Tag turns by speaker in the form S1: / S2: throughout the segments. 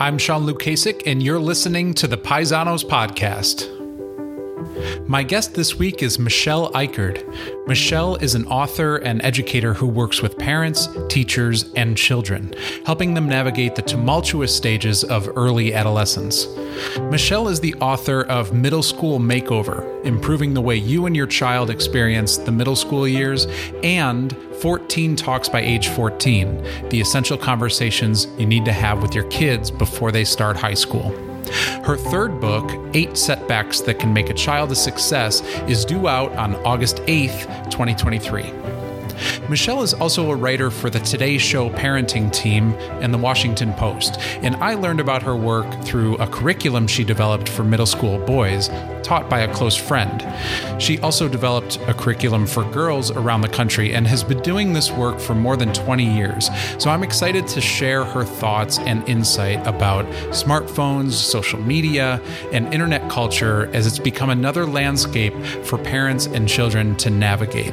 S1: I'm Sean Lukasik, and you're listening to the Paisanos Podcast. My guest this week is Michelle Icard. Michelle is an author and educator who works with parents, teachers, and children, helping them navigate the tumultuous stages of early adolescence. Michelle is the author of Middle School Makeover Improving the Way You and Your Child Experience the Middle School Years, and 14 Talks by Age 14 The Essential Conversations You Need to Have with Your Kids Before They Start High School. Her third book, Eight Setbacks That Can Make a Child a Success, is due out on August 8th, 2023. Michelle is also a writer for the Today Show parenting team and the Washington Post, and I learned about her work through a curriculum she developed for middle school boys, taught by a close friend. She also developed a curriculum for girls around the country and has been doing this work for more than 20 years. So I'm excited to share her thoughts and insight about smartphones, social media, and internet culture as it's become another landscape for parents and children to navigate.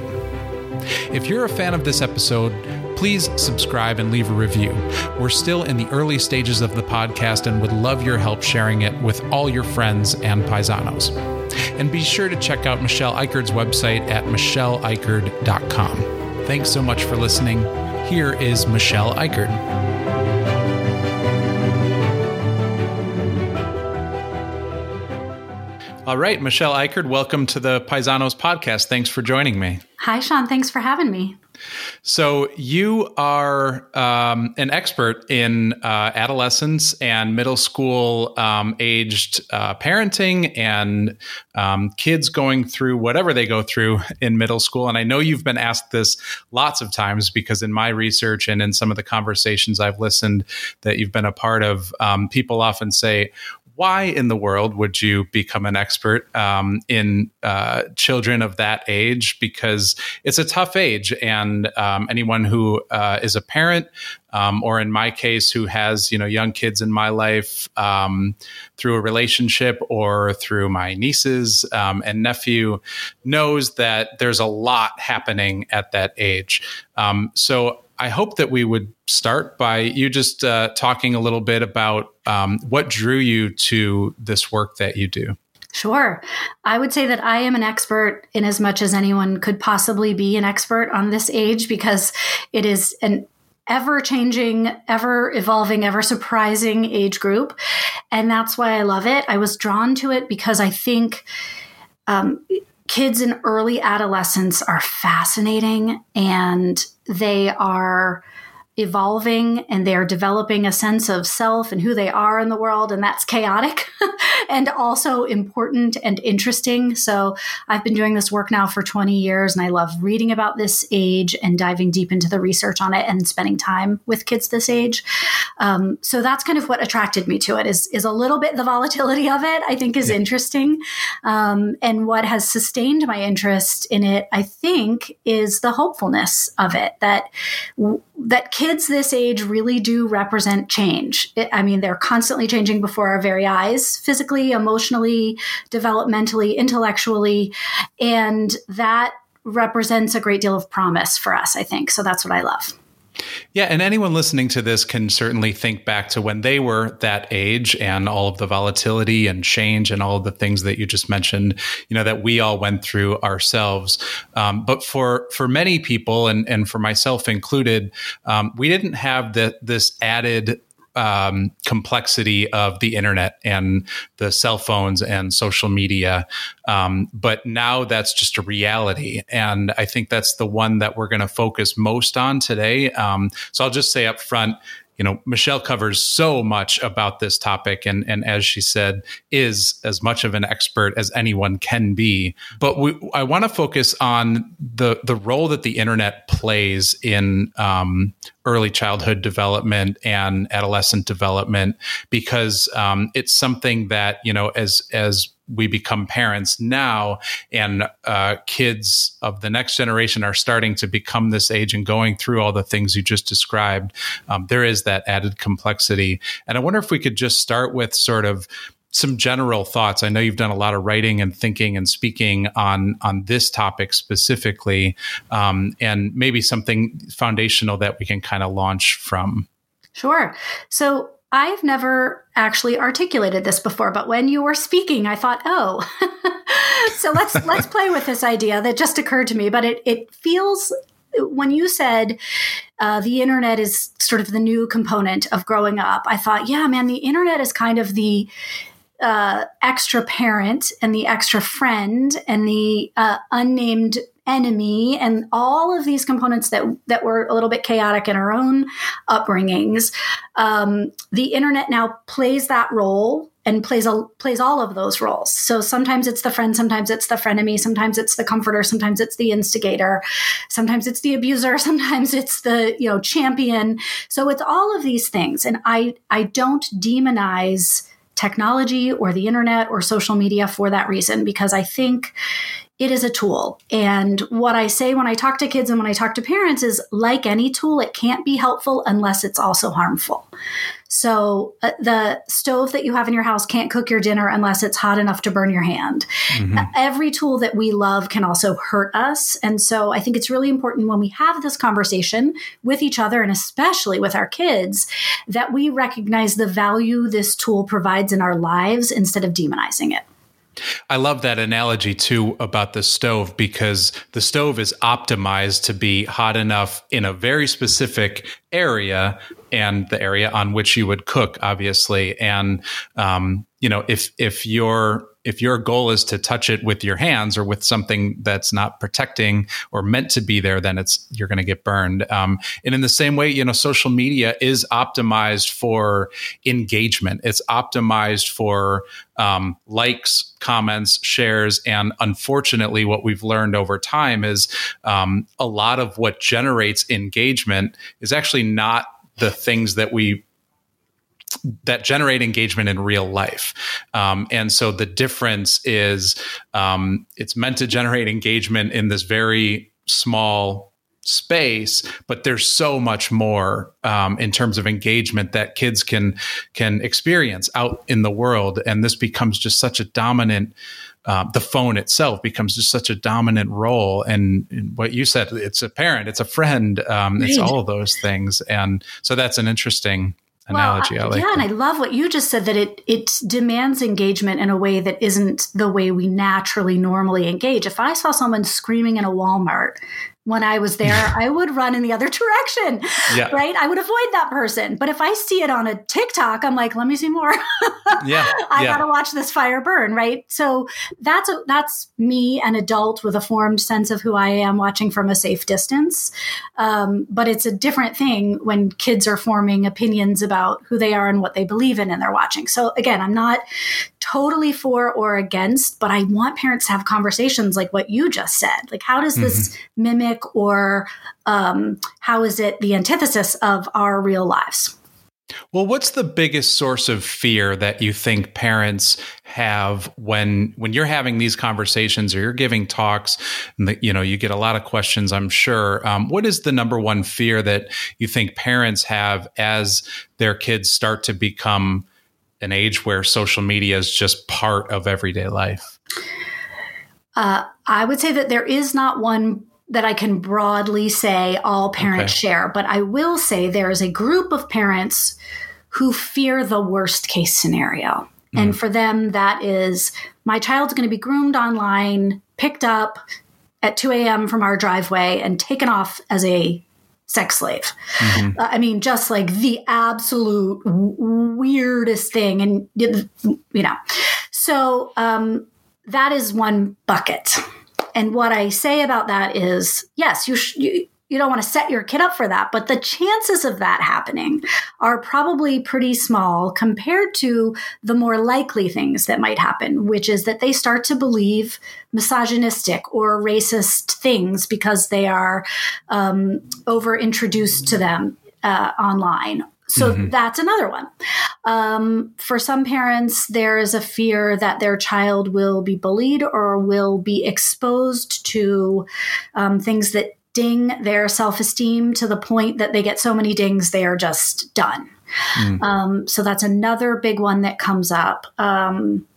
S1: If you're a fan of this episode, please subscribe and leave a review. We're still in the early stages of the podcast and would love your help sharing it with all your friends and paisanos. And be sure to check out Michelle Icard's website at michelleicard.com. Thanks so much for listening. Here is Michelle Icard. All right, Michelle Icard, welcome to the Paisanos podcast. Thanks for joining me.
S2: Hi, Sean. Thanks for having me.
S1: So, you are um, an expert in uh, adolescence and middle school um, aged uh, parenting and um, kids going through whatever they go through in middle school. And I know you've been asked this lots of times because in my research and in some of the conversations I've listened that you've been a part of, um, people often say, why in the world would you become an expert um, in uh, children of that age? Because it's a tough age, and um, anyone who uh, is a parent, um, or in my case, who has you know young kids in my life um, through a relationship or through my nieces um, and nephew, knows that there's a lot happening at that age. Um, so I hope that we would start by you just uh, talking a little bit about um, what drew you to this work that you do.
S2: Sure. I would say that I am an expert in as much as anyone could possibly be an expert on this age because it is an ever changing, ever evolving, ever surprising age group. And that's why I love it. I was drawn to it because I think um, kids in early adolescence are fascinating and they are evolving and they're developing a sense of self and who they are in the world and that's chaotic and also important and interesting. So i've been doing this work now for 20 years and i love reading about this age and diving deep into the research on it and spending time with kids this age. Um, so that's kind of what attracted me to it is, is a little bit the volatility of it i think is yeah. interesting. Um, and what has sustained my interest in it i think is the hopefulness of it that that kids this age really do represent change. It, I mean, they're constantly changing before our very eyes, physically, emotionally, developmentally, intellectually, and that represents a great deal of promise for us, I think. So that's what I love.
S1: Yeah, and anyone listening to this can certainly think back to when they were that age and all of the volatility and change and all of the things that you just mentioned, you know, that we all went through ourselves. Um, but for for many people, and and for myself included, um, we didn't have the, this added um, complexity of the internet and the cell phones and social media. Um, but now that's just a reality. And I think that's the one that we're going to focus most on today. Um, so I'll just say up front, you know, Michelle covers so much about this topic, and and as she said, is as much of an expert as anyone can be. But we, I want to focus on the the role that the internet plays in um, early childhood development and adolescent development, because um, it's something that you know, as as we become parents now and uh, kids of the next generation are starting to become this age and going through all the things you just described um, there is that added complexity. And i wonder if we could just start with sort of some general thoughts. I know you've done a lot of writing and thinking and speaking on on this topic specifically um, and maybe something foundational that we can kind of launch from.
S2: Sure. So I've never actually articulated this before, but when you were speaking, I thought, oh, so let's let's play with this idea that just occurred to me. But it it feels when you said uh, the internet is sort of the new component of growing up, I thought, yeah, man, the internet is kind of the uh, extra parent and the extra friend and the uh, unnamed enemy and all of these components that that were a little bit chaotic in our own upbringings um, the internet now plays that role and plays a, plays all of those roles. So sometimes it's the friend sometimes it's the frenemy sometimes it's the comforter sometimes it's the instigator sometimes it's the abuser sometimes it's the you know champion. So it's all of these things. And i i don't demonize technology or the internet or social media for that reason because I think it is a tool. And what I say when I talk to kids and when I talk to parents is like any tool, it can't be helpful unless it's also harmful. So uh, the stove that you have in your house can't cook your dinner unless it's hot enough to burn your hand. Mm-hmm. Every tool that we love can also hurt us. And so I think it's really important when we have this conversation with each other and especially with our kids that we recognize the value this tool provides in our lives instead of demonizing it.
S1: I love that analogy too about the stove because the stove is optimized to be hot enough in a very specific area and the area on which you would cook, obviously. And um, you know, if if your if your goal is to touch it with your hands or with something that's not protecting or meant to be there, then it's you're going to get burned. Um, and in the same way, you know, social media is optimized for engagement. It's optimized for um, likes, comments, shares, and unfortunately, what we've learned over time is um, a lot of what generates engagement is actually not the things that we that generate engagement in real life. Um, and so the difference is um, it's meant to generate engagement in this very small space but there's so much more um, in terms of engagement that kids can can experience out in the world. And this becomes just such a dominant uh, the phone itself becomes just such a dominant role. And, and what you said it's a parent it's a friend um, it's all of those things. And so that's an interesting analogy. Well, I like
S2: yeah, that. and I love what you just said that it it demands engagement in a way that isn't the way we naturally normally engage. If I saw someone screaming in a Walmart when I was there, I would run in the other direction. Yeah. Right? I would avoid that person. But if I see it on a TikTok, I'm like, let me see more. yeah. I yeah. gotta watch this fire burn, right? So that's a, that's me, an adult with a formed sense of who I am, watching from a safe distance. Um, but it's a different thing when kids are forming opinions about who they are and what they believe in, and they're watching. So again, I'm not totally for or against, but I want parents to have conversations like what you just said. Like, how does this mm-hmm. mimic or um, how is it the antithesis of our real lives?
S1: Well, what's the biggest source of fear that you think parents have when when you're having these conversations or you're giving talks? The, you know, you get a lot of questions. I'm sure. Um, what is the number one fear that you think parents have as their kids start to become an age where social media is just part of everyday life?
S2: Uh, I would say that there is not one that I can broadly say all parents okay. share, but I will say there is a group of parents who fear the worst case scenario. Mm. And for them, that is my child's going to be groomed online, picked up at 2 a.m. from our driveway, and taken off as a sex slave. Mm-hmm. Uh, I mean, just like the absolute w- weirdest thing. And, you know, so um, that is one bucket. And what I say about that is yes, you, sh- you you don't want to set your kid up for that, but the chances of that happening are probably pretty small compared to the more likely things that might happen, which is that they start to believe misogynistic or racist things because they are um, over introduced to them uh, online so mm-hmm. that's another one. Um, for some parents, there is a fear that their child will be bullied or will be exposed to um, things that ding their self esteem to the point that they get so many dings, they are just done. Mm. Um, so that's another big one that comes up. Um,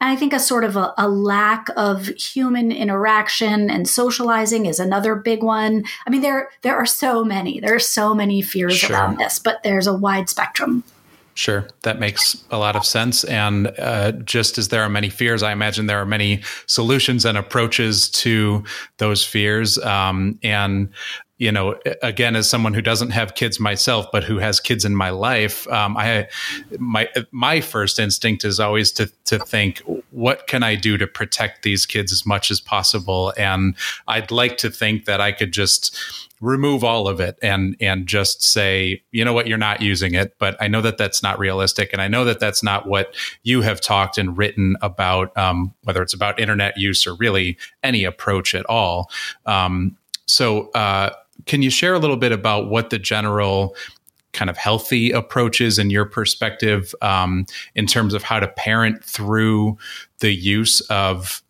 S2: I think a sort of a, a, lack of human interaction and socializing is another big one. I mean, there there are so many. There are so many fears sure. around this, but there's a wide spectrum.
S1: Sure, that makes a lot of sense. And uh, just as there are many fears, I imagine there are many solutions and approaches to those fears. Um, and you know, again, as someone who doesn't have kids myself, but who has kids in my life, um, I my my first instinct is always to to think, what can I do to protect these kids as much as possible? And I'd like to think that I could just remove all of it and and just say you know what you're not using it but i know that that's not realistic and i know that that's not what you have talked and written about um, whether it's about internet use or really any approach at all um, so uh, can you share a little bit about what the general kind of healthy approaches in your perspective um, in terms of how to parent through the use of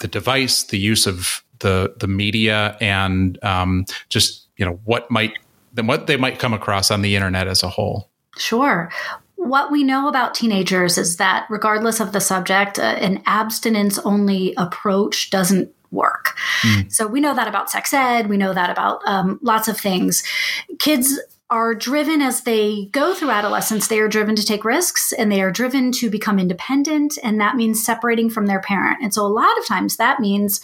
S1: the device the use of the the media and um, just you know what might then what they might come across on the internet as a whole.
S2: Sure. What we know about teenagers is that regardless of the subject, uh, an abstinence only approach doesn't work. Mm. So we know that about sex ed. We know that about um, lots of things. Kids are driven as they go through adolescence, they are driven to take risks and they are driven to become independent. And that means separating from their parent. And so a lot of times that means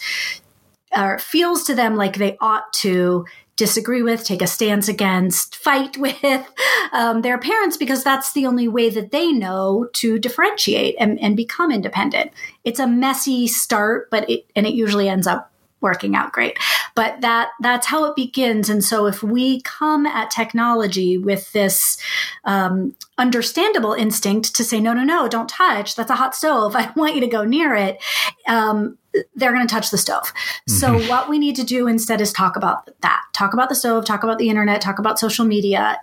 S2: or feels to them like they ought to disagree with, take a stance against, fight with um, their parents because that's the only way that they know to differentiate and, and become independent. It's a messy start, but it and it usually ends up working out great. But that that's how it begins. And so if we come at technology with this um, understandable instinct to say no no no don't touch. That's a hot stove. I want you to go near it um, they're going to touch the stove. Mm-hmm. so what we need to do instead is talk about that. Talk about the stove talk about the internet talk about social media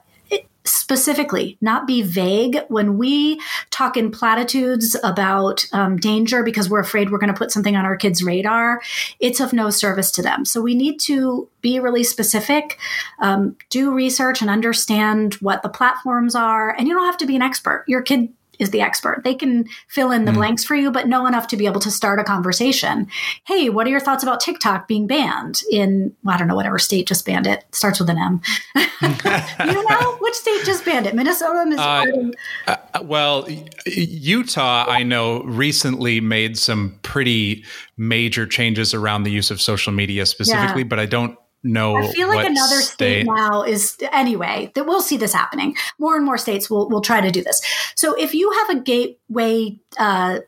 S2: specifically, not be vague. When we talk in platitudes about um, danger because we're afraid we're going to put something on our kids' radar, it's of no service to them. So we need to be really specific, um, do research, and understand what the platforms are. And you don't have to be an expert. Your kid is the expert. They can fill in the mm. blanks for you, but know enough to be able to start a conversation. Hey, what are your thoughts about TikTok being banned in, well, I don't know, whatever state just banned it? Starts with an M. you know, which state just banned it? Minnesota, Missouri?
S1: Uh, uh, well, Utah, I know, recently made some pretty major changes around the use of social media specifically, yeah. but I don't know.
S2: I feel like another state, state now is anyway that we'll see this happening. More and more states will will try to do this. So if you have a gateway uh,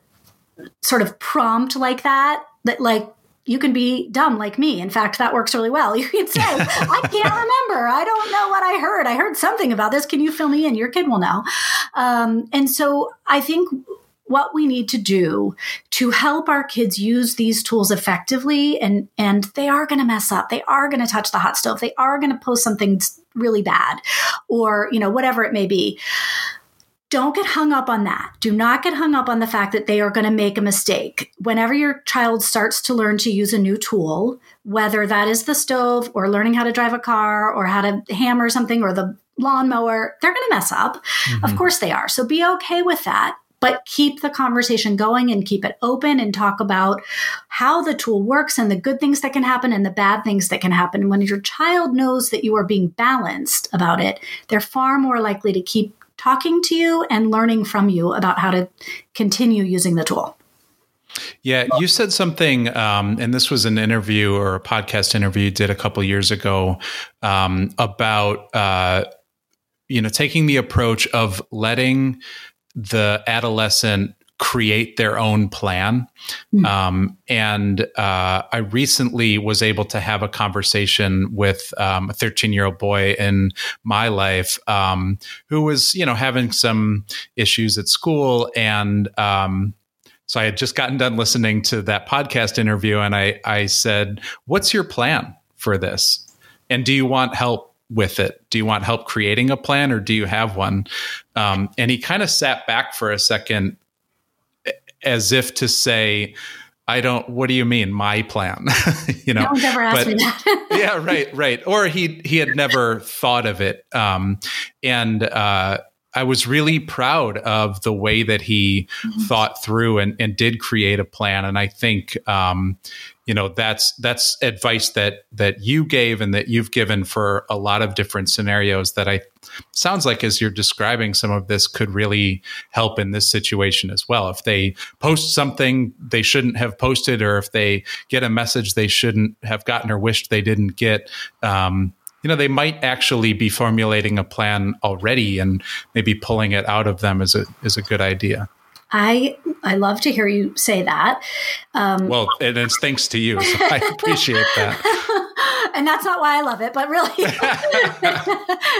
S2: sort of prompt like that, that like you can be dumb like me. In fact, that works really well. You can say, I can't remember. I don't know what I heard. I heard something about this. Can you fill me in? Your kid will know. Um, and so I think what we need to do to help our kids use these tools effectively and and they are going to mess up they are going to touch the hot stove they are going to post something really bad or you know whatever it may be don't get hung up on that. Do not get hung up on the fact that they are going to make a mistake. Whenever your child starts to learn to use a new tool, whether that is the stove or learning how to drive a car or how to hammer something or the lawnmower, they're going to mess up. Mm-hmm. Of course they are. So be okay with that but keep the conversation going and keep it open and talk about how the tool works and the good things that can happen and the bad things that can happen. When your child knows that you are being balanced about it, they're far more likely to keep talking to you and learning from you about how to continue using the tool.
S1: Yeah, you said something, um, and this was an interview or a podcast interview you did a couple years ago um, about, uh, you know, taking the approach of letting the adolescent create their own plan. Mm. Um, and uh, I recently was able to have a conversation with um, a 13 year old boy in my life um, who was, you know, having some issues at school. And um, so I had just gotten done listening to that podcast interview, and I, I said, What's your plan for this? And do you want help with it? Do you want help creating a plan or do you have one? Um, and he kind of sat back for a second as if to say, I don't, what do you mean, my plan?
S2: you know, no one's ever asked but, me that.
S1: yeah, right, right. Or he, he had never thought of it. Um, and, uh, I was really proud of the way that he mm-hmm. thought through and, and did create a plan. And I think, um, you know, that's that's advice that that you gave and that you've given for a lot of different scenarios. That I sounds like as you're describing some of this could really help in this situation as well. If they post something they shouldn't have posted, or if they get a message they shouldn't have gotten or wished they didn't get. Um, you know they might actually be formulating a plan already and maybe pulling it out of them is a is a good idea
S2: i i love to hear you say that.
S1: Um, well and it's thanks to you so i appreciate that.
S2: And that's not why i love it but really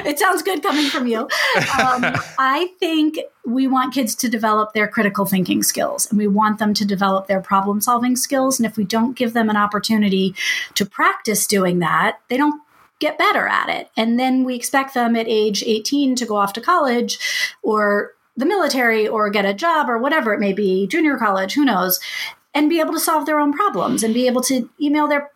S2: it sounds good coming from you. Um, i think we want kids to develop their critical thinking skills and we want them to develop their problem solving skills and if we don't give them an opportunity to practice doing that they don't get better at it. And then we expect them at age 18 to go off to college or the military or get a job or whatever it may be, junior college, who knows, and be able to solve their own problems and be able to email their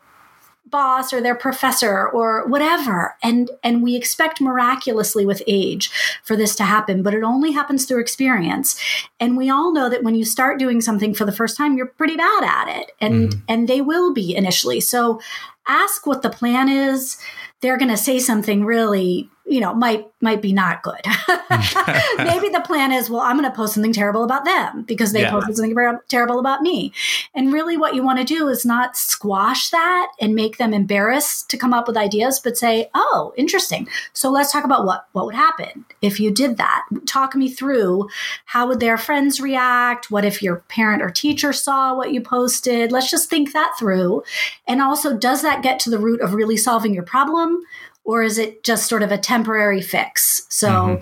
S2: boss or their professor or whatever. And and we expect miraculously with age for this to happen but it only happens through experience. And we all know that when you start doing something for the first time you're pretty bad at it and mm-hmm. and they will be initially. So ask what the plan is. They're going to say something really you know might might be not good. Maybe the plan is well i'm going to post something terrible about them because they yeah. posted something terrible about me. And really what you want to do is not squash that and make them embarrassed to come up with ideas but say oh interesting. So let's talk about what what would happen if you did that. Talk me through how would their friends react? What if your parent or teacher saw what you posted? Let's just think that through. And also does that get to the root of really solving your problem or is it just sort of a temporary fix? So, mm-hmm.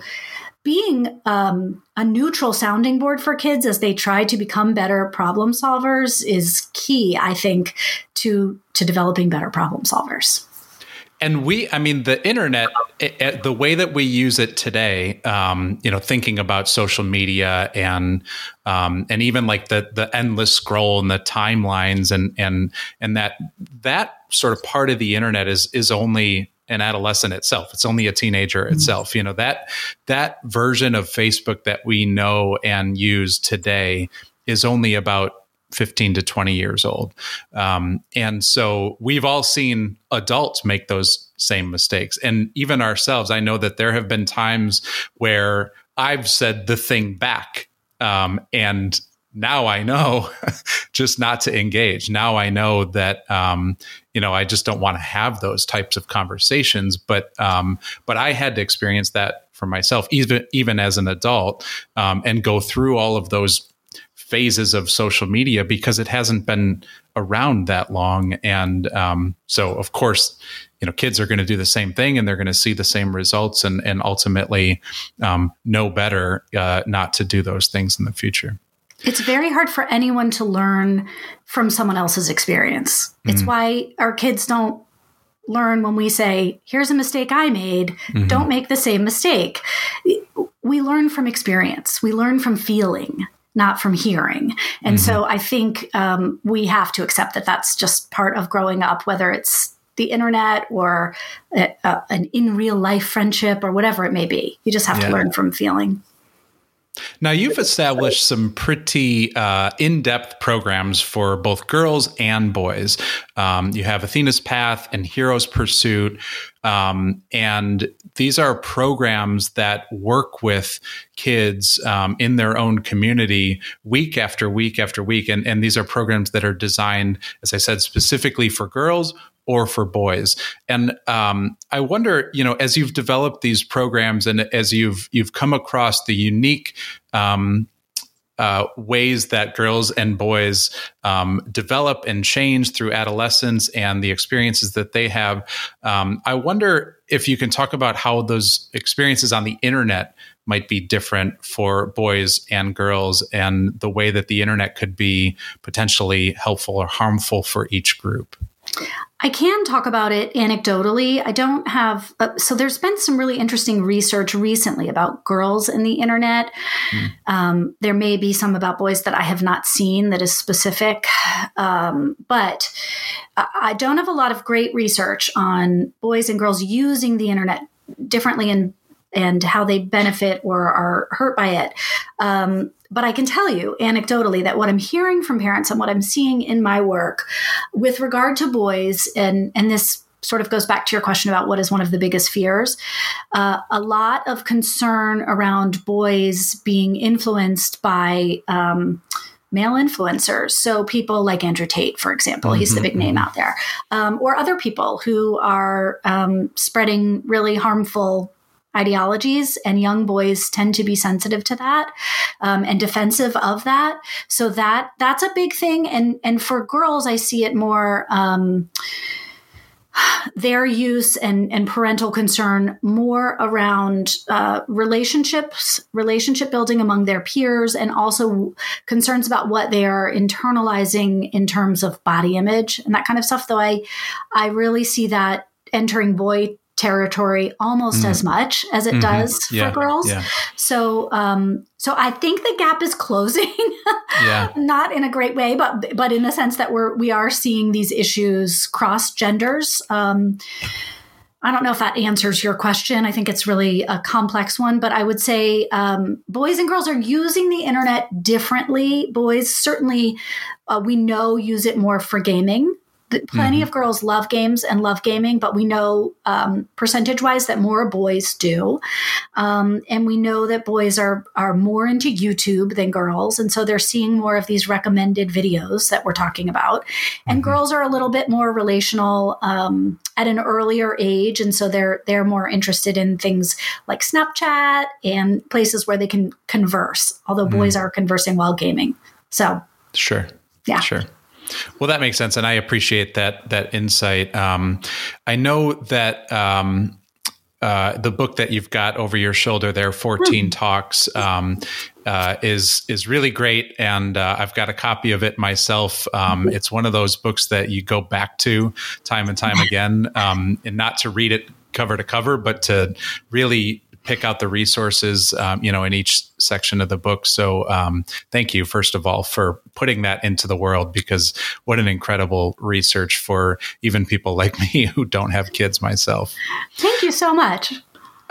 S2: being um, a neutral sounding board for kids as they try to become better problem solvers is key, I think, to to developing better problem solvers.
S1: And we, I mean, the internet, it, it, the way that we use it today, um, you know, thinking about social media and um, and even like the the endless scroll and the timelines and and and that that sort of part of the internet is is only an adolescent itself. It's only a teenager mm-hmm. itself. You know, that that version of Facebook that we know and use today is only about 15 to 20 years old. Um, and so we've all seen adults make those same mistakes. And even ourselves, I know that there have been times where I've said the thing back um, and now I know just not to engage. Now I know that um, you know I just don't want to have those types of conversations. But um, but I had to experience that for myself, even even as an adult, um, and go through all of those phases of social media because it hasn't been around that long. And um, so, of course, you know, kids are going to do the same thing and they're going to see the same results and and ultimately um, know better uh, not to do those things in the future.
S2: It's very hard for anyone to learn from someone else's experience. Mm-hmm. It's why our kids don't learn when we say, here's a mistake I made, mm-hmm. don't make the same mistake. We learn from experience, we learn from feeling, not from hearing. And mm-hmm. so I think um, we have to accept that that's just part of growing up, whether it's the internet or a, a, an in real life friendship or whatever it may be. You just have yeah. to learn from feeling.
S1: Now, you've established some pretty uh, in depth programs for both girls and boys. Um, you have Athena's Path and Hero's Pursuit. Um, and these are programs that work with kids um, in their own community week after week after week. And, and these are programs that are designed, as I said, specifically for girls or for boys. And um, I wonder, you know, as you've developed these programs and as you've you've come across the unique um, uh, ways that girls and boys um, develop and change through adolescence and the experiences that they have. Um, I wonder if you can talk about how those experiences on the internet might be different for boys and girls and the way that the internet could be potentially helpful or harmful for each group.
S2: I can talk about it anecdotally. I don't have, uh, so there's been some really interesting research recently about girls in the internet. Mm. Um, there may be some about boys that I have not seen that is specific, um, but I don't have a lot of great research on boys and girls using the internet differently in and how they benefit or are hurt by it. Um, but I can tell you anecdotally that what I'm hearing from parents and what I'm seeing in my work with regard to boys, and, and this sort of goes back to your question about what is one of the biggest fears. Uh, a lot of concern around boys being influenced by um, male influencers. So people like Andrew Tate, for example, mm-hmm, he's the big name mm-hmm. out there, um, or other people who are um, spreading really harmful ideologies and young boys tend to be sensitive to that um, and defensive of that so that that's a big thing and and for girls i see it more um, their use and, and parental concern more around uh, relationships, relationship building among their peers, and also concerns about what they are internalizing in terms of body image and that kind of stuff. Though I, I really see that entering boy territory almost mm. as much as it mm-hmm. does yeah. for girls. Yeah. So, um, so I think the gap is closing. yeah. Not in a great way, but but in the sense that we're we are seeing these issues cross genders. Um, I don't know if that answers your question. I think it's really a complex one, but I would say um, boys and girls are using the internet differently. Boys certainly, uh, we know, use it more for gaming plenty mm-hmm. of girls love games and love gaming, but we know um, percentage wise that more boys do. Um, and we know that boys are, are more into YouTube than girls. And so they're seeing more of these recommended videos that we're talking about. And mm-hmm. girls are a little bit more relational um, at an earlier age. And so they're, they're more interested in things like Snapchat and places where they can converse, although mm-hmm. boys are conversing while gaming. So,
S1: sure.
S2: Yeah.
S1: Sure. Well, that makes sense, and I appreciate that that insight. Um, I know that um, uh, the book that you've got over your shoulder there, 14 hmm. Talks, um, uh, is is really great, and uh, I've got a copy of it myself. Um, it's one of those books that you go back to time and time again, um, and not to read it cover to cover, but to really pick out the resources, um, you know, in each section of the book. So, um, thank you, first of all, for putting that into the world because what an incredible research for even people like me who don't have kids myself.
S2: Thank you so much.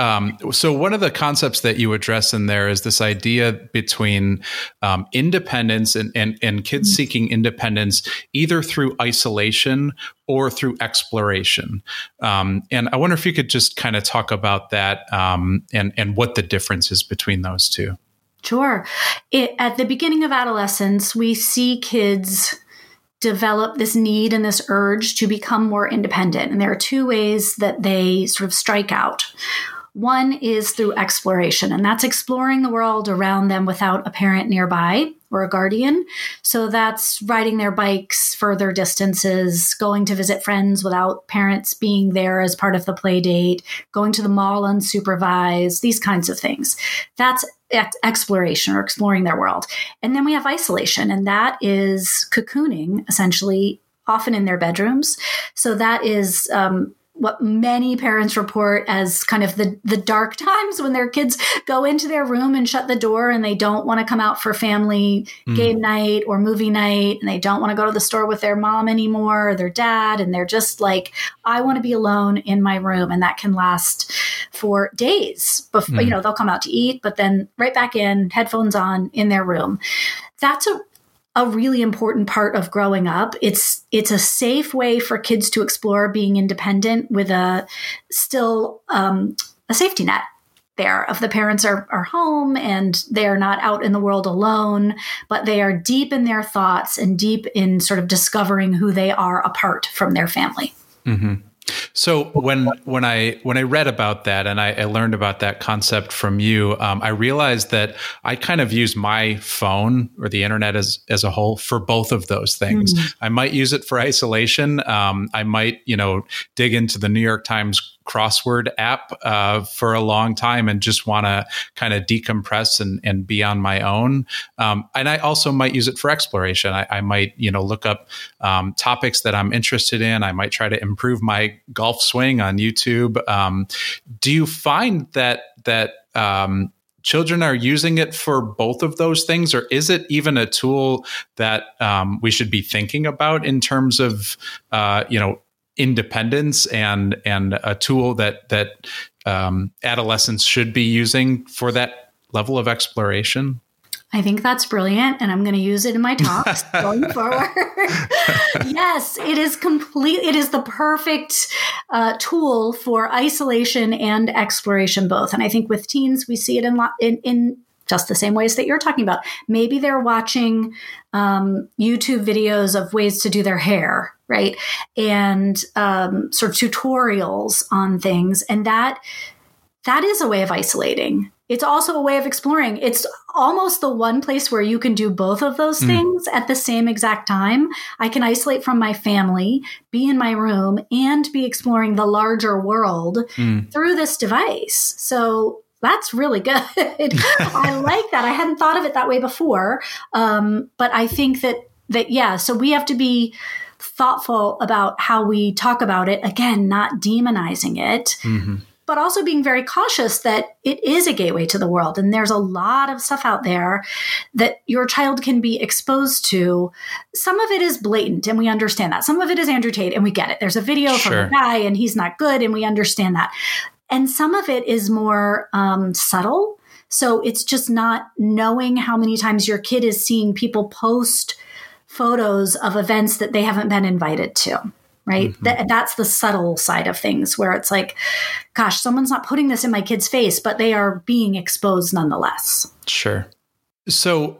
S1: Um, so one of the concepts that you address in there is this idea between um, independence and, and, and kids mm-hmm. seeking independence either through isolation or through exploration. Um, and I wonder if you could just kind of talk about that um, and, and what the difference is between those two.
S2: Sure. It, at the beginning of adolescence, we see kids develop this need and this urge to become more independent. And there are two ways that they sort of strike out. One is through exploration, and that's exploring the world around them without a parent nearby or a guardian. So that's riding their bikes further distances, going to visit friends without parents being there as part of the play date, going to the mall unsupervised, these kinds of things. That's exploration or exploring their world. And then we have isolation, and that is cocooning essentially often in their bedrooms. So that is um, what many parents report as kind of the the dark times when their kids go into their room and shut the door and they don't want to come out for family mm. game night or movie night and they don't want to go to the store with their mom anymore or their dad and they're just like I want to be alone in my room and that can last for days before mm. you know they'll come out to eat but then right back in headphones on in their room that's a a really important part of growing up. It's it's a safe way for kids to explore being independent with a still um, a safety net there of the parents are, are home and they are not out in the world alone, but they are deep in their thoughts and deep in sort of discovering who they are apart from their family.
S1: Mm-hmm. So when when I when I read about that and I, I learned about that concept from you, um, I realized that I kind of use my phone or the internet as as a whole for both of those things. Mm. I might use it for isolation. Um, I might you know dig into the New York Times crossword app uh, for a long time and just want to kind of decompress and, and be on my own. Um, and I also might use it for exploration. I, I might, you know, look up um, topics that I'm interested in. I might try to improve my golf swing on YouTube. Um, do you find that that um, children are using it for both of those things, or is it even a tool that um, we should be thinking about in terms of, uh, you know, independence and and a tool that that um, adolescents should be using for that level of exploration?
S2: I think that's brilliant, and I'm going to use it in my talks going forward. yes, it is complete. It is the perfect uh, tool for isolation and exploration, both. And I think with teens, we see it in in, in just the same ways that you're talking about. Maybe they're watching um, YouTube videos of ways to do their hair, right, and um, sort of tutorials on things, and that that is a way of isolating it's also a way of exploring. It's almost the one place where you can do both of those mm. things at the same exact time. I can isolate from my family, be in my room, and be exploring the larger world mm. through this device. So that's really good. I like that. I hadn't thought of it that way before. Um, but I think that that yeah, so we have to be thoughtful about how we talk about it. Again, not demonizing it. Mm-hmm but also being very cautious that it is a gateway to the world. And there's a lot of stuff out there that your child can be exposed to. Some of it is blatant, and we understand that. Some of it is Andrew Tate, and we get it. There's a video sure. from a guy, and he's not good, and we understand that. And some of it is more um, subtle. So it's just not knowing how many times your kid is seeing people post photos of events that they haven't been invited to right? Mm-hmm. Th- that's the subtle side of things where it's like, gosh, someone's not putting this in my kid's face, but they are being exposed nonetheless.
S1: Sure. So,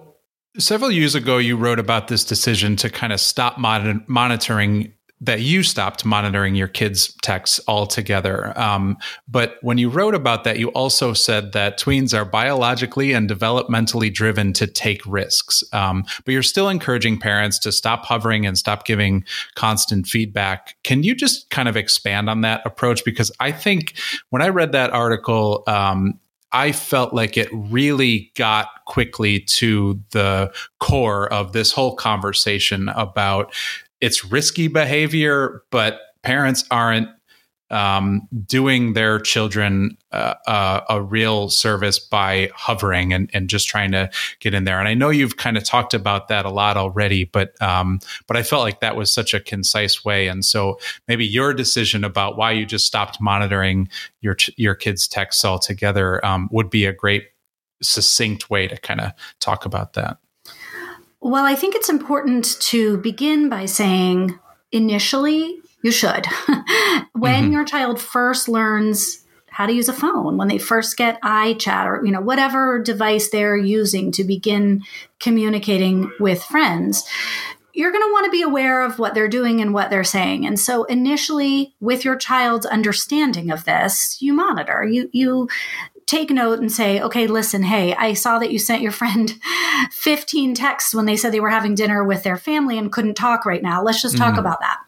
S1: several years ago, you wrote about this decision to kind of stop mon- monitoring that you stopped monitoring your kids' texts altogether. Um, but when you wrote about that, you also said that tweens are biologically and developmentally driven to take risks. Um, but you're still encouraging parents to stop hovering and stop giving constant feedback. Can you just kind of expand on that approach? Because I think when I read that article, um, I felt like it really got quickly to the core of this whole conversation about it's risky behavior, but parents aren't um, doing their children uh, uh, a real service by hovering and, and just trying to get in there. And I know you've kind of talked about that a lot already, but um, but I felt like that was such a concise way. And so maybe your decision about why you just stopped monitoring your your kids' texts altogether um, would be a great succinct way to kind of talk about that.
S2: Well, I think it's important to begin by saying initially you should. when mm-hmm. your child first learns how to use a phone, when they first get iChat or you know whatever device they're using to begin communicating with friends, you're going to want to be aware of what they're doing and what they're saying. And so initially with your child's understanding of this, you monitor. You you take note and say, okay, listen, hey, I saw that you sent your friend 15 texts when they said they were having dinner with their family and couldn't talk right now. Let's just talk mm. about that.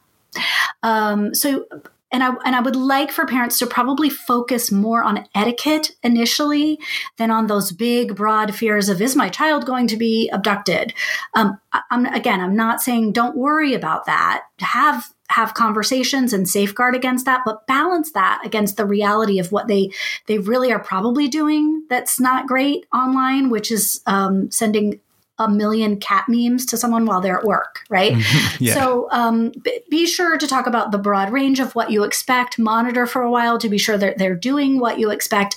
S2: Um, so, and I and I would like for parents to probably focus more on etiquette initially than on those big, broad fears of is my child going to be abducted. Um, I, I'm again, I'm not saying don't worry about that. Have have conversations and safeguard against that, but balance that against the reality of what they they really are probably doing that's not great online, which is um, sending a million cat memes to someone while they're at work, right? yeah. So um, b- be sure to talk about the broad range of what you expect, monitor for a while to be sure that they're doing what you expect,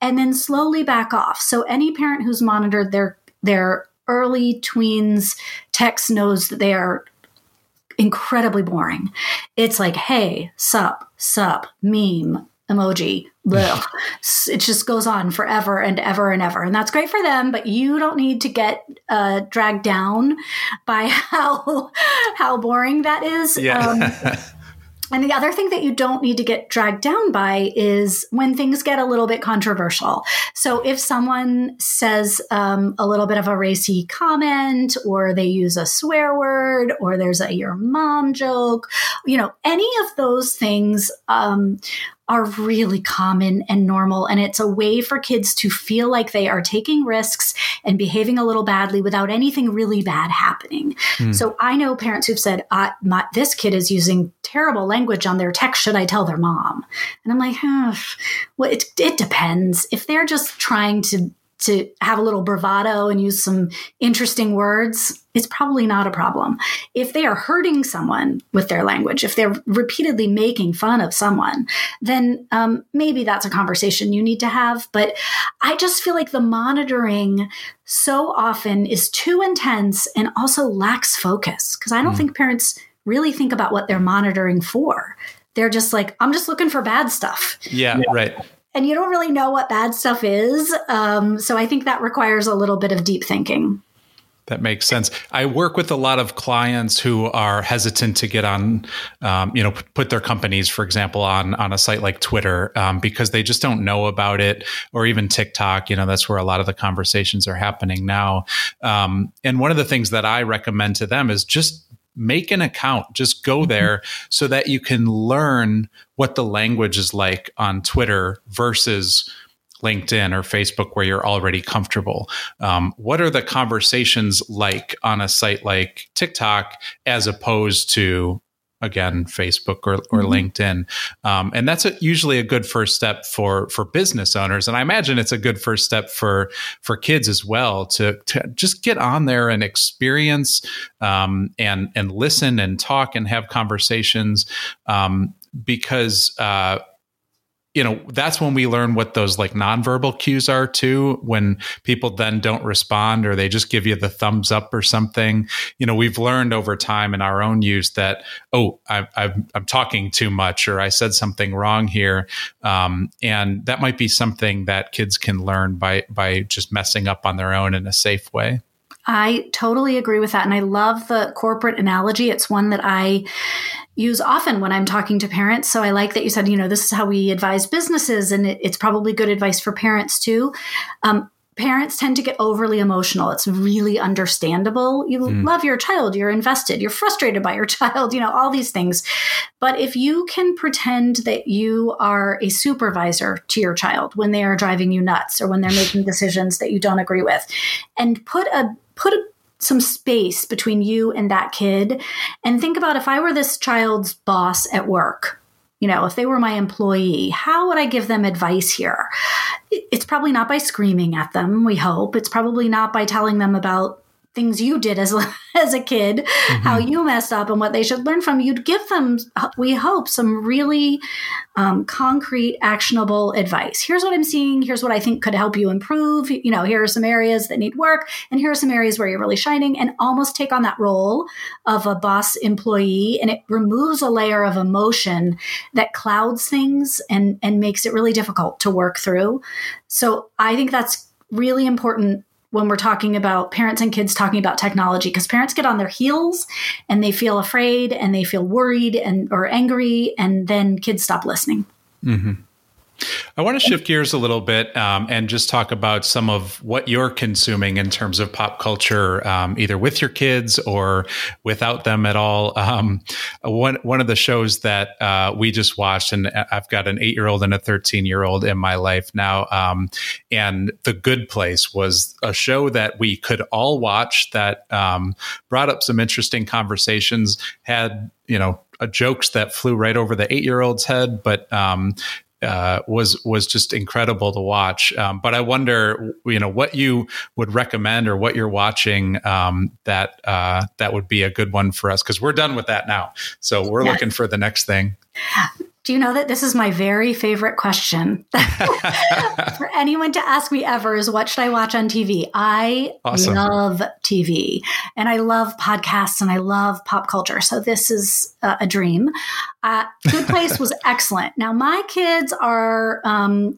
S2: and then slowly back off. So any parent who's monitored their their early tweens text knows that they are incredibly boring. It's like, hey, sup, sup, meme, emoji, it just goes on forever and ever and ever. And that's great for them, but you don't need to get uh, dragged down by how how boring that is. Yeah. Um, And the other thing that you don't need to get dragged down by is when things get a little bit controversial. So if someone says um, a little bit of a racy comment, or they use a swear word, or there's a your mom joke, you know, any of those things um, are really common and normal. And it's a way for kids to feel like they are taking risks and behaving a little badly without anything really bad happening. Mm. So I know parents who've said, my, This kid is using terrible language on their text. Should I tell their mom? And I'm like, huh, well, it, it depends. If they're just trying to to have a little bravado and use some interesting words, it's probably not a problem. If they are hurting someone with their language, if they're repeatedly making fun of someone, then um, maybe that's a conversation you need to have. But I just feel like the monitoring so often is too intense and also lacks focus because I don't mm. think parents really think about what they're monitoring for. They're just like, I'm just looking for bad stuff.
S1: Yeah, yeah. right
S2: and you don't really know what bad stuff is. Um, so I think that requires a little bit of deep thinking.
S1: That makes sense. I work with a lot of clients who are hesitant to get on, um, you know, put their companies, for example, on on a site like Twitter um, because they just don't know about it, or even TikTok. You know, that's where a lot of the conversations are happening now. Um, and one of the things that I recommend to them is just make an account. Just go mm-hmm. there so that you can learn what the language is like on Twitter versus LinkedIn or Facebook where you're already comfortable. Um, what are the conversations like on a site like TikTok as opposed to again facebook or, or mm-hmm. linkedin um, and that's a, usually a good first step for for business owners and i imagine it's a good first step for for kids as well to, to just get on there and experience um, and and listen and talk and have conversations um, because uh, you know that's when we learn what those like nonverbal cues are too when people then don't respond or they just give you the thumbs up or something you know we've learned over time in our own use that oh I, am I'm talking too much or i said something wrong here um, and that might be something that kids can learn by by just messing up on their own in a safe way
S2: I totally agree with that. And I love the corporate analogy. It's one that I use often when I'm talking to parents. So I like that you said, you know, this is how we advise businesses, and it, it's probably good advice for parents too. Um, parents tend to get overly emotional. It's really understandable. You mm. love your child, you're invested, you're frustrated by your child, you know, all these things. But if you can pretend that you are a supervisor to your child when they are driving you nuts or when they're making decisions that you don't agree with, and put a put a some space between you and that kid and think about if I were this child's boss at work, you know, if they were my employee, how would I give them advice here? It's probably not by screaming at them, we hope. It's probably not by telling them about things you did as as a kid, mm-hmm. how you messed up, and what they should learn from. You'd give them, we hope, some really um, concrete, actionable advice. Here's what I'm seeing. Here's what I think could help you improve. You know, here are some areas that need work, and here are some areas where you're really shining. And almost take on that role of a boss employee, and it removes a layer of emotion that clouds things and and makes it really difficult to work through. So I think that's really important when we're talking about parents and kids talking about technology because parents get on their heels and they feel afraid and they feel worried and or angry and then kids stop listening
S1: mm-hmm. I want to shift gears a little bit um, and just talk about some of what you're consuming in terms of pop culture, um, either with your kids or without them at all. Um, one one of the shows that uh, we just watched, and I've got an eight year old and a thirteen year old in my life now, um, and The Good Place was a show that we could all watch that um, brought up some interesting conversations, had you know uh, jokes that flew right over the eight year old's head, but um, uh, was was just incredible to watch. Um, but I wonder, you know, what you would recommend or what you're watching um, that uh, that would be a good one for us because we're done with that now. So we're yeah. looking for the next thing.
S2: Do you know that this is my very favorite question for anyone to ask me ever is what should I watch on TV? I awesome. love TV and I love podcasts and I love pop culture. So this is uh, a dream. Uh, Good Place was excellent. Now my kids are um,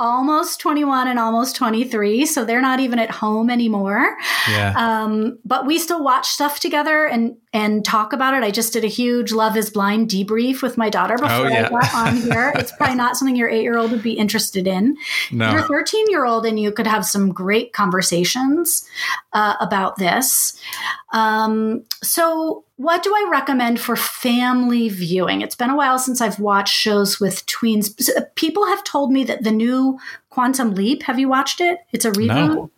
S2: almost 21 and almost 23 so they're not even at home anymore yeah. um, but we still watch stuff together and and talk about it i just did a huge love is blind debrief with my daughter before oh, yeah. i got on here it's probably not something your eight year old would be interested in no. you're 13 year old and you could have some great conversations uh, about this um, so what do I recommend for family viewing? It's been a while since I've watched shows with tweens. People have told me that the new Quantum Leap, have you watched it? It's a reboot. No.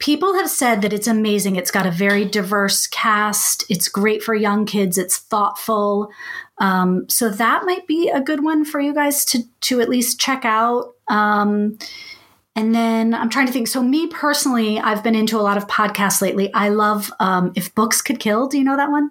S2: People have said that it's amazing. It's got a very diverse cast. It's great for young kids. It's thoughtful. Um, so that might be a good one for you guys to to at least check out. Um, And then I'm trying to think. So, me personally, I've been into a lot of podcasts lately. I love um, If Books Could Kill. Do you know that one?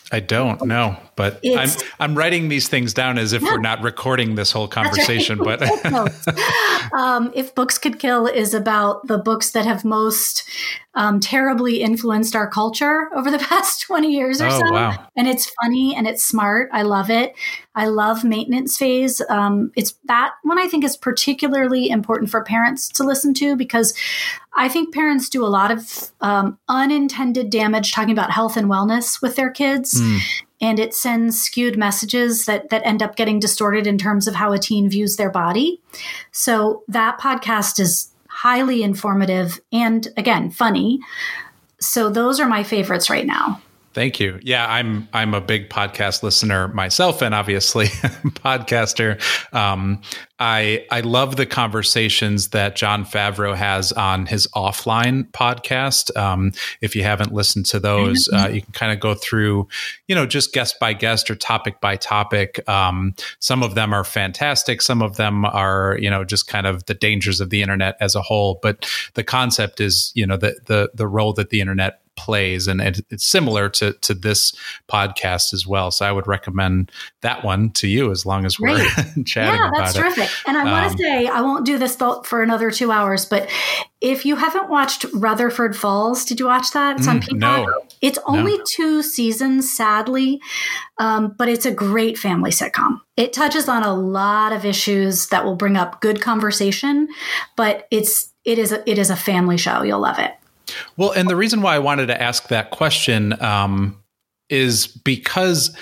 S1: I don't know, but I'm I'm writing these things down as if we're not recording this whole conversation. Right.
S2: But um, if books could kill is about the books that have most um, terribly influenced our culture over the past twenty years or oh, so, wow. and it's funny and it's smart. I love it. I love maintenance phase. Um, it's that one I think is particularly important for parents to listen to because I think parents do a lot of um, unintended damage talking about health and wellness with their kids. Mm. And it sends skewed messages that, that end up getting distorted in terms of how a teen views their body. So that podcast is highly informative and, again, funny. So those are my favorites right now.
S1: Thank you. Yeah, I'm I'm a big podcast listener myself, and obviously podcaster. Um, I I love the conversations that Jon Favreau has on his offline podcast. Um, if you haven't listened to those, uh, you can kind of go through, you know, just guest by guest or topic by topic. Um, some of them are fantastic. Some of them are, you know, just kind of the dangers of the internet as a whole. But the concept is, you know, the the the role that the internet plays and it, it's similar to to this podcast as well. So i would recommend that one to you as long as we're chatting yeah,
S2: that's terrific. and i um, want to say i won't do this for another two hours but if you haven't watched rutherford falls did you watch that? It's on mm, peacock. No, it's only no. two seasons sadly um, but it's a great family sitcom. It touches on a lot of issues that will bring up good conversation but it's it is a, it is a family show. You'll love it
S1: well, and the reason why I wanted to ask that question um, is because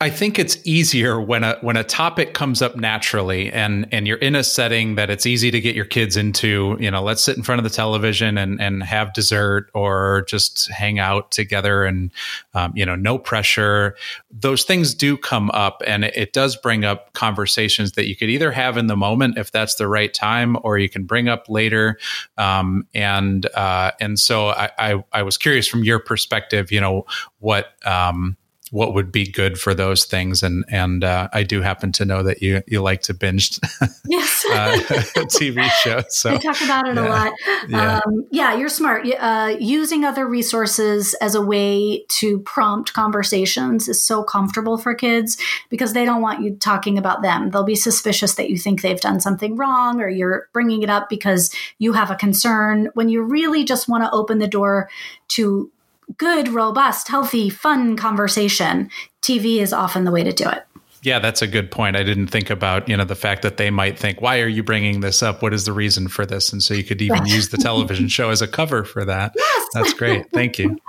S1: I think it's easier when a when a topic comes up naturally and and you're in a setting that it's easy to get your kids into, you know, let's sit in front of the television and and have dessert or just hang out together and um, you know, no pressure. Those things do come up and it, it does bring up conversations that you could either have in the moment if that's the right time or you can bring up later. Um, and uh, and so I, I I was curious from your perspective, you know, what um, what would be good for those things. And and uh, I do happen to know that you you like to binge
S2: yes.
S1: uh, TV shows so
S2: I talk about it yeah, a lot. yeah. Um, yeah you're smart. Uh, using other resources as a way to prompt conversations is so comfortable for kids because they don't want you talking about them. They'll be suspicious that you think they've done something wrong or you're bringing it up because you have a concern when you really just want to open the door to good, robust, healthy, fun conversation, TV is often the way to do it.
S1: Yeah, that's a good point. I didn't think about, you know, the fact that they might think, why are you bringing this up? What is the reason for this? And so you could even use the television show as a cover for that. Yes. That's great. Thank you.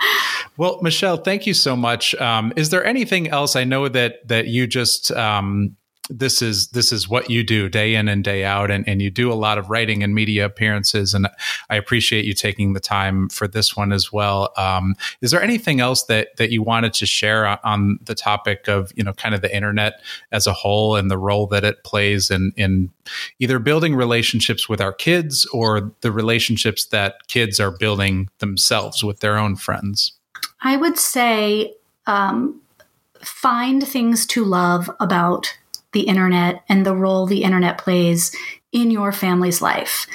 S1: Well, Michelle, thank you so much. Um, is there anything else? I know that that you just um, this is this is what you do day in and day out. And, and you do a lot of writing and media appearances. And i appreciate you taking the time for this one as well. Um, is there anything else that that you wanted to share on, the topic of you know kind of the internet as a whole and the role that it plays in in either building relationships with our kids or the relationships that kids are building themselves with their own friends?
S2: I would say um, find things to love about the internet and the role the internet plays in your family's life.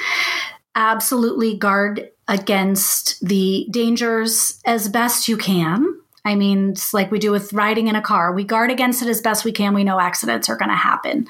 S2: Absolutely guard against the dangers as best you can. I mean, it's like we do with riding in a car. We guard against it as best we can. We know accidents are going to happen.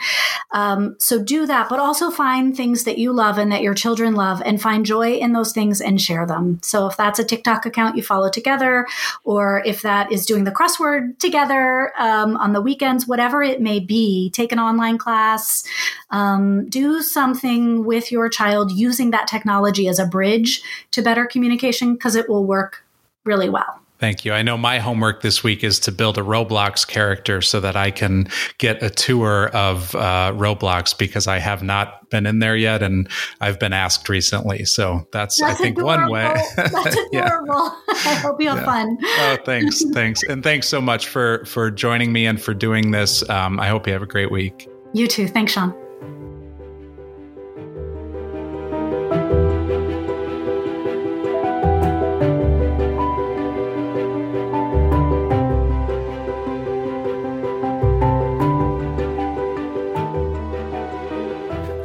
S2: Um, so do that, but also find things that you love and that your children love and find joy in those things and share them. So if that's a TikTok account you follow together, or if that is doing the crossword together um, on the weekends, whatever it may be, take an online class, um, do something with your child using that technology as a bridge to better communication because it will work really well.
S1: Thank you. I know my homework this week is to build a Roblox character so that I can get a tour of uh, Roblox because I have not been in there yet, and I've been asked recently. So that's, that's I think adorable. one way.
S2: that's adorable. yeah. I hope you have yeah. fun.
S1: Oh, thanks, thanks, and thanks so much for for joining me and for doing this. Um, I hope you have a great week.
S2: You too. Thanks, Sean.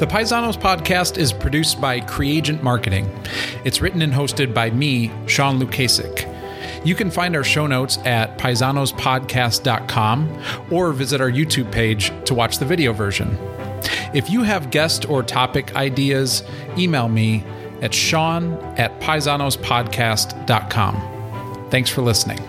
S1: Paisanos podcast is produced by Creagent Marketing. It's written and hosted by me, Sean Lukasik. You can find our show notes at paisanospodcast.com or visit our YouTube page to watch the video version. If you have guest or topic ideas, email me at sean at paisanospodcast.com. Thanks for listening.